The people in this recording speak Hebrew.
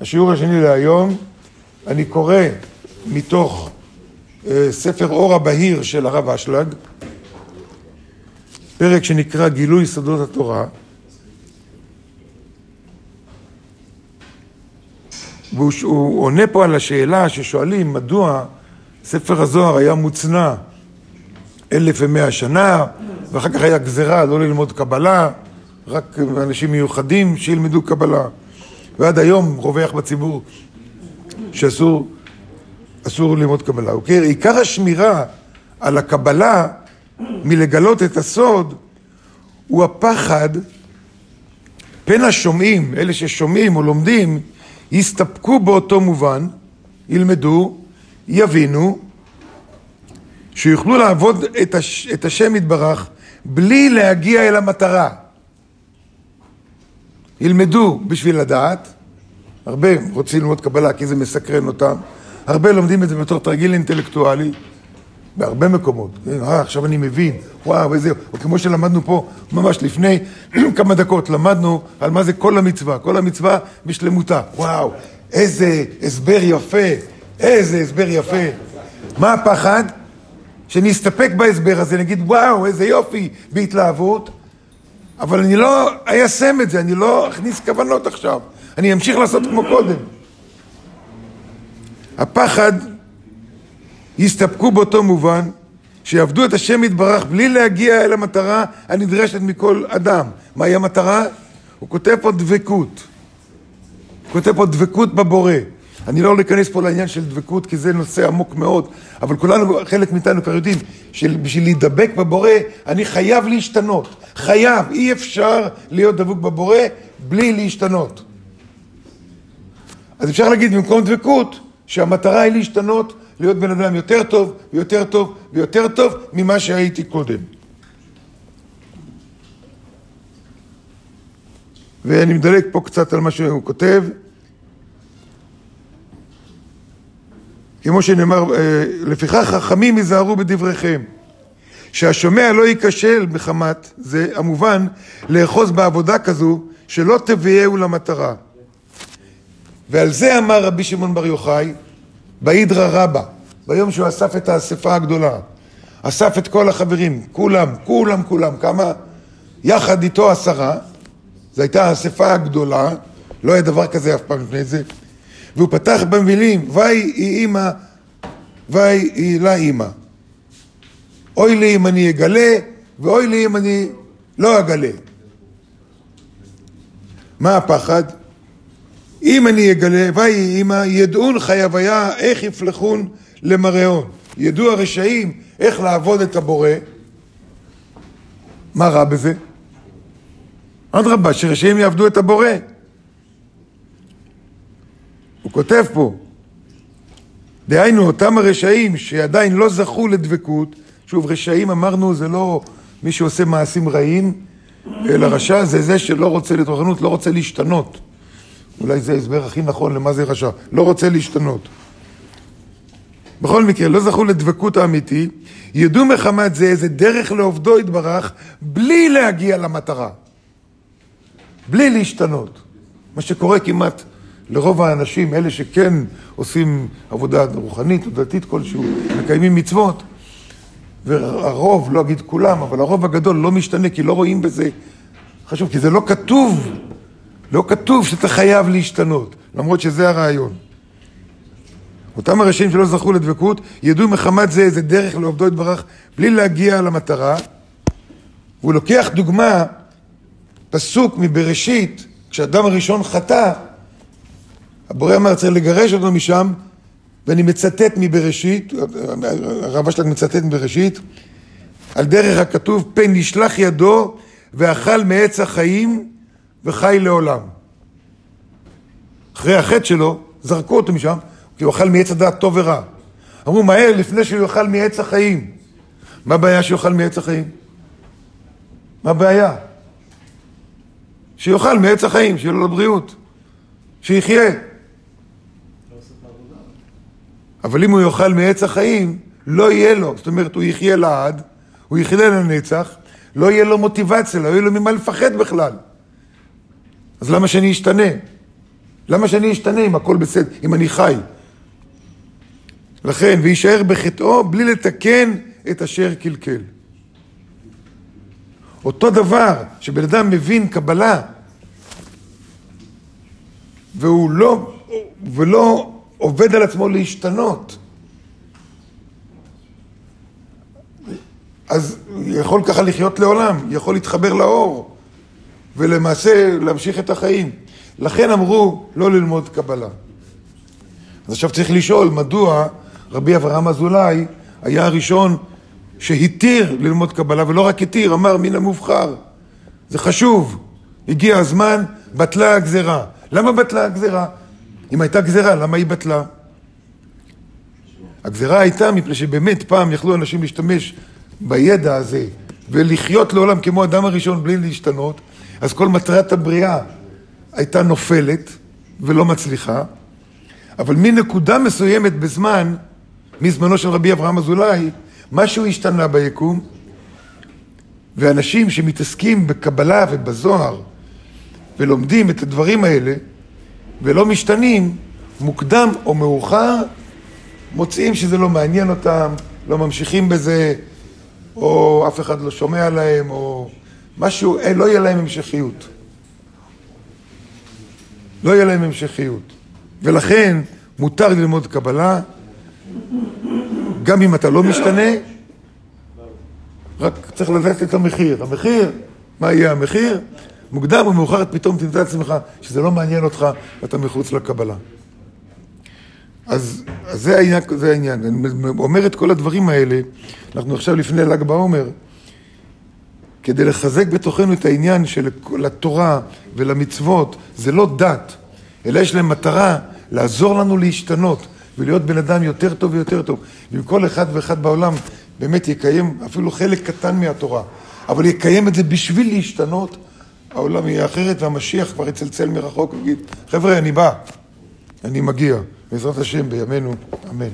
השיעור השני להיום, אני קורא מתוך אה, ספר אור הבהיר של הרב אשלג, פרק שנקרא גילוי סודות התורה. והוא עונה פה על השאלה ששואלים מדוע ספר הזוהר היה מוצנע אלף ומאה שנה, ואחר כך היה גזירה לא ללמוד קבלה, רק אנשים מיוחדים שילמדו קבלה. ועד היום רווח בציבור שאסור אסור ללמוד קבלה. אוקיי? עיקר השמירה על הקבלה מלגלות את הסוד הוא הפחד פן השומעים, אלה ששומעים או לומדים, יסתפקו באותו מובן, ילמדו, יבינו, שיוכלו לעבוד את, הש, את השם יתברך בלי להגיע אל המטרה. ילמדו בשביל לדעת, הרבה רוצים ללמוד קבלה כי זה מסקרן אותם, הרבה לומדים את זה בתור תרגיל אינטלקטואלי, בהרבה מקומות. אה, עכשיו אני מבין, וואו, איזה... או כמו שלמדנו פה ממש לפני כמה דקות, למדנו על מה זה כל המצווה, כל המצווה בשלמותה. וואו, איזה הסבר יפה, איזה הסבר יפה. מה הפחד? שנסתפק בהסבר הזה, נגיד, וואו, איזה יופי, בהתלהבות, אבל אני לא איישם את זה, אני לא אכניס כוונות עכשיו, אני אמשיך לעשות כמו קודם. הפחד יסתפקו באותו מובן, שיעבדו את השם יתברך בלי להגיע אל המטרה הנדרשת מכל אדם. מהי המטרה? הוא כותב פה דבקות. הוא כותב פה דבקות בבורא. אני לא להיכנס פה לעניין של דבקות, כי זה נושא עמוק מאוד, אבל כולנו, חלק מאיתנו כבר יודעים, שבשביל להידבק בבורא, אני חייב להשתנות. חייב, אי אפשר להיות דבוק בבורא בלי להשתנות. אז אפשר להגיד במקום דבקות, שהמטרה היא להשתנות, להיות בן אדם יותר טוב, ויותר טוב, ויותר טוב ממה שהייתי קודם. ואני מדלג פה קצת על מה שהוא כותב. כמו שנאמר, אה, לפיכך חכמים ייזהרו בדבריכם, שהשומע לא ייכשל מחמת זה, המובן, לאחוז בעבודה כזו, שלא תביאהו למטרה. ועל זה אמר רבי שמעון בר יוחאי, באידרא רבא, ביום שהוא אסף את האספה הגדולה. אסף את כל החברים, כולם, כולם, כולם, כמה? יחד איתו עשרה, זו הייתה האספה הגדולה, לא היה דבר כזה אף פעם לפני זה, והוא פתח במילים, ויהי אימא, ויהי לה אימא. אוי לי אם אני אגלה, ואוי לי אם אני לא אגלה. מה הפחד? אם אני אגלה, ויהי אימא, ידעון חייביה, איך יפלחון למראון. ידעו הרשעים איך לעבוד את הבורא. מה רע בזה? אדרבה, שרשעים יעבדו את הבורא. הוא כותב פה, דהיינו אותם הרשעים שעדיין לא זכו לדבקות, שוב רשעים אמרנו זה לא מי שעושה מעשים רעים, אלא רשע זה זה שלא רוצה להתרחנות, לא רוצה להשתנות. אולי זה ההסבר הכי נכון למה זה רשע, לא רוצה להשתנות. בכל מקרה, לא זכו לדבקות האמיתי, ידעו מחמת זה איזה דרך לעובדו יתברך, בלי להגיע למטרה. בלי להשתנות. מה שקורה כמעט לרוב האנשים, אלה שכן עושים עבודה רוחנית או דתית כלשהו, מקיימים מצוות, והרוב, לא אגיד כולם, אבל הרוב הגדול לא משתנה כי לא רואים בזה חשוב, כי זה לא כתוב, לא כתוב שאתה חייב להשתנות, למרות שזה הרעיון. אותם הרשעים שלא זכו לדבקות, ידעו מחמת זה איזה דרך לעובדו יתברך בלי להגיע למטרה. והוא לוקח דוגמה, פסוק מבראשית, כשאדם הראשון חטא, הבורא אמר צריך לגרש אותו משם, ואני מצטט מבראשית, הרב אשלג מצטט מבראשית, על דרך הכתוב, פן נשלח ידו ואכל מעץ החיים וחי לעולם. אחרי החטא שלו, זרקו אותו משם, כי הוא אכל מעץ הדעת טוב ורע. אמרו, מהר, לפני שהוא יאכל מעץ החיים. מה הבעיה שהוא יאכל מעץ החיים? מה הבעיה? שיאכל מעץ החיים, שיהיה לו לבריאות. שיחיה. אבל אם הוא יאכל מעץ החיים, לא יהיה לו. זאת אומרת, הוא יחיה לעד, הוא יחיה לנצח, לא יהיה לו מוטיבציה, לא יהיה לו ממה לפחד בכלל. אז למה שאני אשתנה? למה שאני אשתנה אם הכל בסדר, אם אני חי? לכן, ויישאר בחטאו בלי לתקן את אשר קלקל. אותו דבר, שבן אדם מבין קבלה, והוא לא, ולא עובד על עצמו להשתנות, אז יכול ככה לחיות לעולם, יכול להתחבר לאור, ולמעשה להמשיך את החיים. לכן אמרו לא ללמוד קבלה. אז עכשיו צריך לשאול, מדוע רבי אברהם אזולאי היה הראשון שהתיר ללמוד קבלה, ולא רק התיר, אמר מן המובחר. זה חשוב, הגיע הזמן, בטלה הגזרה. למה בטלה הגזרה? אם הייתה גזרה, למה היא בטלה? הגזרה הייתה מפני שבאמת פעם יכלו אנשים להשתמש בידע הזה ולחיות לעולם כמו האדם הראשון בלי להשתנות, אז כל מטרת הבריאה הייתה נופלת ולא מצליחה, אבל מנקודה מסוימת בזמן, מזמנו של רבי אברהם אזולאי, משהו השתנה ביקום, ואנשים שמתעסקים בקבלה ובזוהר ולומדים את הדברים האלה ולא משתנים, מוקדם או מאוחר, מוצאים שזה לא מעניין אותם, לא ממשיכים בזה, או אף אחד לא שומע להם, או משהו, אה, לא יהיה להם המשכיות. לא יהיה להם המשכיות. ולכן מותר ללמוד קבלה, גם אם אתה לא משתנה, רק צריך לדעת את המחיר. המחיר, מה יהיה המחיר? מוקדם או מאוחר פתאום תמצא את עצמך שזה לא מעניין אותך ואתה מחוץ לקבלה. אז, אז זה, העניין, זה העניין. אני אומר את כל הדברים האלה, אנחנו עכשיו לפני ל"ג בעומר, כדי לחזק בתוכנו את העניין של התורה ולמצוות, זה לא דת, אלא יש להם מטרה לעזור לנו להשתנות ולהיות בן אדם יותר טוב ויותר טוב. ואם כל אחד ואחד בעולם באמת יקיים אפילו חלק קטן מהתורה, אבל יקיים את זה בשביל להשתנות, העולם יהיה אחרת והמשיח כבר יצלצל מרחוק ויגיד, חבר'ה, אני בא, אני מגיע. בעזרת השם בימינו, אמן.